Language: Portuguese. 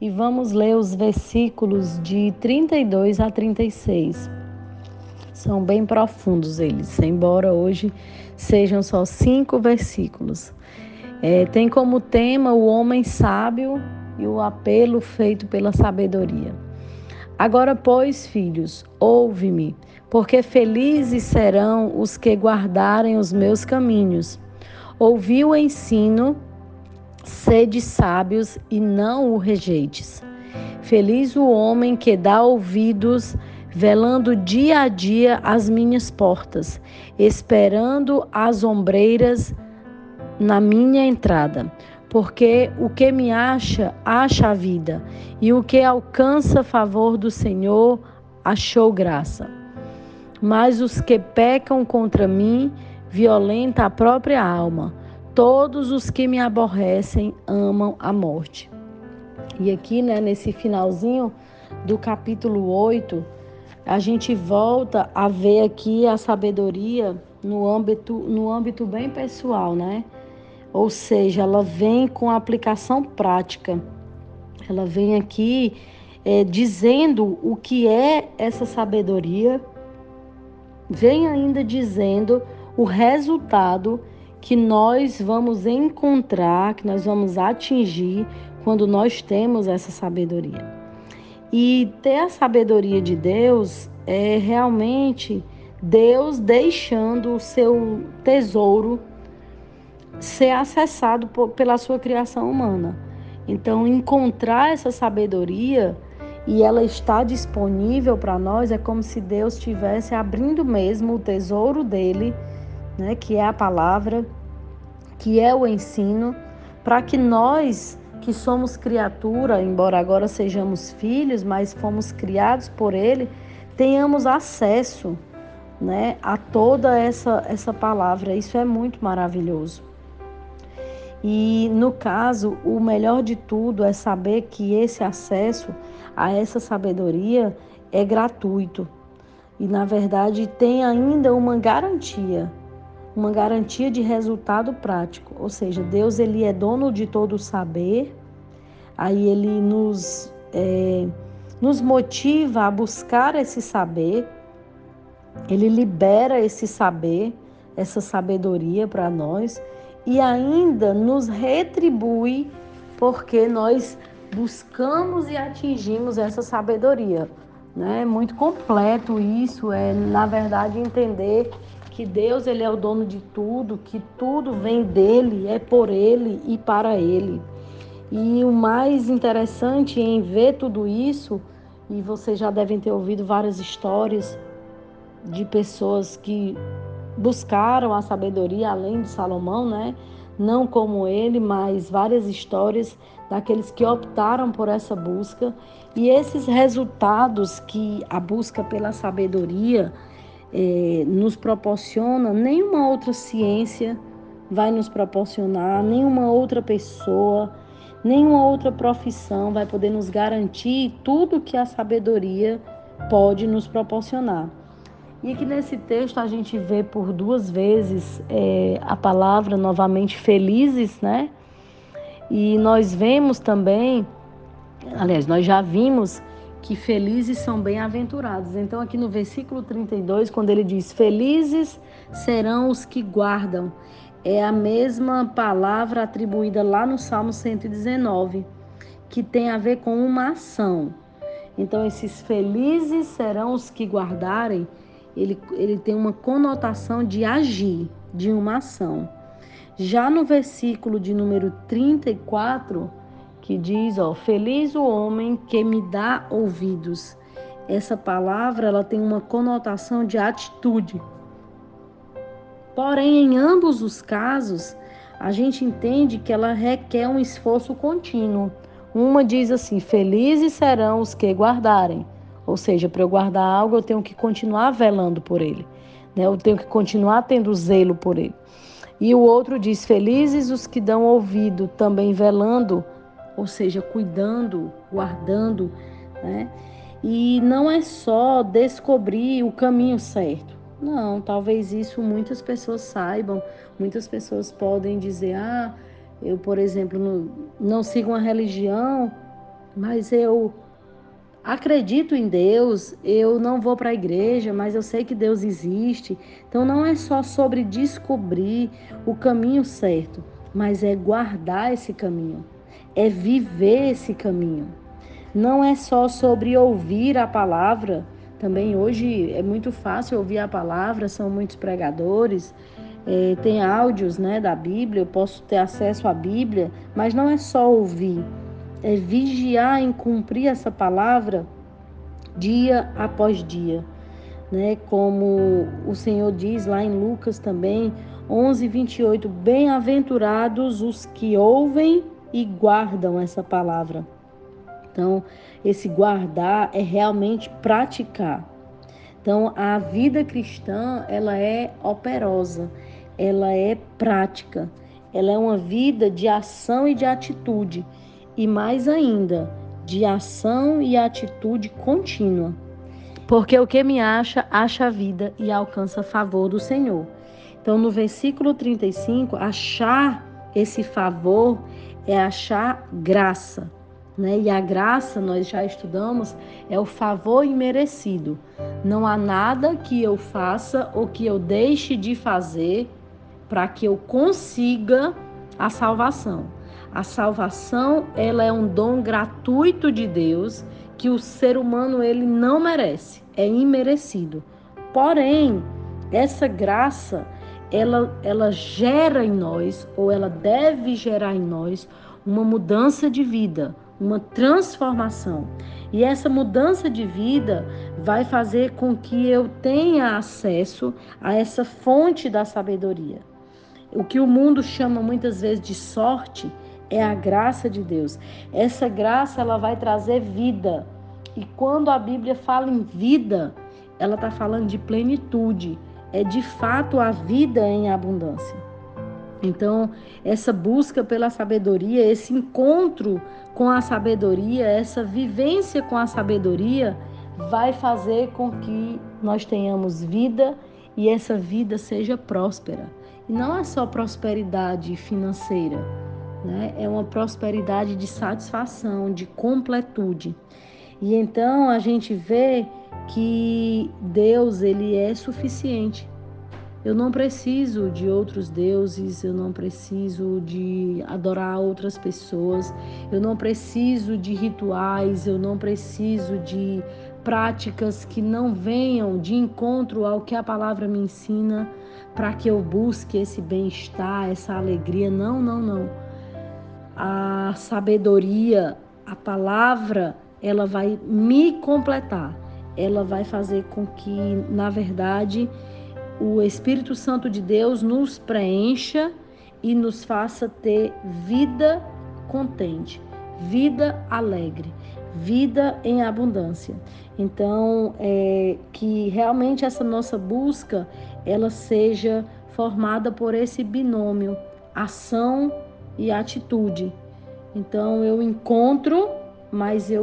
e vamos ler os versículos de 32 a 36. São bem profundos eles, embora hoje sejam só cinco versículos. É, tem como tema o homem sábio e o apelo feito pela sabedoria. Agora, pois, filhos, ouve-me, porque felizes serão os que guardarem os meus caminhos. Ouvi o ensino Sede sábios e não o rejeites. Feliz o homem que dá ouvidos, velando dia a dia as minhas portas, esperando as ombreiras na minha entrada. Porque o que me acha, acha a vida, e o que alcança favor do Senhor, achou graça. Mas os que pecam contra mim, violenta a própria alma Todos os que me aborrecem amam a morte. E aqui, né, nesse finalzinho do capítulo 8, a gente volta a ver aqui a sabedoria no âmbito, no âmbito bem pessoal, né? Ou seja, ela vem com aplicação prática. Ela vem aqui é, dizendo o que é essa sabedoria, vem ainda dizendo o resultado que nós vamos encontrar, que nós vamos atingir quando nós temos essa sabedoria. E ter a sabedoria de Deus é realmente Deus deixando o seu tesouro ser acessado por, pela sua criação humana. Então, encontrar essa sabedoria e ela está disponível para nós é como se Deus estivesse abrindo mesmo o tesouro dele né, que é a palavra, que é o ensino, para que nós que somos criatura, embora agora sejamos filhos, mas fomos criados por Ele, tenhamos acesso né, a toda essa, essa palavra. Isso é muito maravilhoso. E no caso, o melhor de tudo é saber que esse acesso a essa sabedoria é gratuito. E na verdade tem ainda uma garantia uma garantia de resultado prático. Ou seja, Deus ele é dono de todo o saber, aí ele nos, é, nos motiva a buscar esse saber, ele libera esse saber, essa sabedoria para nós e ainda nos retribui porque nós buscamos e atingimos essa sabedoria. Né? É muito completo isso, é na verdade entender que Deus ele é o dono de tudo, que tudo vem dele, é por ele e para ele. E o mais interessante em ver tudo isso, e vocês já devem ter ouvido várias histórias de pessoas que buscaram a sabedoria além de Salomão, né? Não como ele, mas várias histórias daqueles que optaram por essa busca e esses resultados que a busca pela sabedoria é, nos proporciona, nenhuma outra ciência vai nos proporcionar, nenhuma outra pessoa, nenhuma outra profissão vai poder nos garantir tudo que a sabedoria pode nos proporcionar. E aqui nesse texto a gente vê por duas vezes é, a palavra novamente felizes, né? E nós vemos também, aliás, nós já vimos que felizes são bem-aventurados. Então, aqui no versículo 32, quando ele diz: Felizes serão os que guardam, é a mesma palavra atribuída lá no Salmo 119, que tem a ver com uma ação. Então, esses felizes serão os que guardarem, ele, ele tem uma conotação de agir, de uma ação. Já no versículo de número 34, que diz, ó, feliz o homem que me dá ouvidos. Essa palavra ela tem uma conotação de atitude. Porém, em ambos os casos, a gente entende que ela requer um esforço contínuo. Uma diz assim: felizes serão os que guardarem. Ou seja, para eu guardar algo, eu tenho que continuar velando por ele. Né? Eu tenho que continuar tendo zelo por ele. E o outro diz: felizes os que dão ouvido, também velando ou seja, cuidando, guardando, né? E não é só descobrir o caminho certo. Não, talvez isso muitas pessoas saibam. Muitas pessoas podem dizer: ah, eu, por exemplo, não, não sigo uma religião mas eu acredito em Deus, eu não vou para a igreja, mas eu sei que Deus existe. Então não é só sobre descobrir o caminho certo, mas é guardar esse caminho, é viver esse caminho. Não é só sobre ouvir a palavra. Também hoje é muito fácil ouvir a palavra, são muitos pregadores, é, tem áudios né, da Bíblia, eu posso ter acesso à Bíblia, mas não é só ouvir é vigiar em cumprir essa palavra dia após dia, né? Como o Senhor diz lá em Lucas também, 11, 28, bem-aventurados os que ouvem e guardam essa palavra. Então, esse guardar é realmente praticar. Então, a vida cristã, ela é operosa, ela é prática, ela é uma vida de ação e de atitude e mais ainda, de ação e atitude contínua. Porque o que me acha, acha a vida e alcança favor do Senhor. Então, no versículo 35, achar esse favor é achar graça. Né? E a graça, nós já estudamos, é o favor imerecido. Não há nada que eu faça ou que eu deixe de fazer para que eu consiga a salvação. A salvação, ela é um dom gratuito de Deus que o ser humano ele não merece, é imerecido. Porém, essa graça, ela ela gera em nós ou ela deve gerar em nós uma mudança de vida, uma transformação. E essa mudança de vida vai fazer com que eu tenha acesso a essa fonte da sabedoria. O que o mundo chama muitas vezes de sorte, é a graça de Deus. Essa graça ela vai trazer vida. E quando a Bíblia fala em vida, ela está falando de plenitude. É de fato a vida em abundância. Então, essa busca pela sabedoria, esse encontro com a sabedoria, essa vivência com a sabedoria, vai fazer com que nós tenhamos vida e essa vida seja próspera. E não é só prosperidade financeira, né? É uma prosperidade de satisfação, de completude. E então a gente vê que Deus ele é suficiente. Eu não preciso de outros deuses, eu não preciso de adorar outras pessoas, eu não preciso de rituais, eu não preciso de práticas que não venham de encontro ao que a palavra me ensina para que eu busque esse bem-estar, essa alegria. Não, não, não a sabedoria, a palavra, ela vai me completar. Ela vai fazer com que, na verdade, o Espírito Santo de Deus nos preencha e nos faça ter vida contente, vida alegre, vida em abundância. Então, é, que realmente essa nossa busca ela seja formada por esse binômio ação e atitude. Então eu encontro, mas eu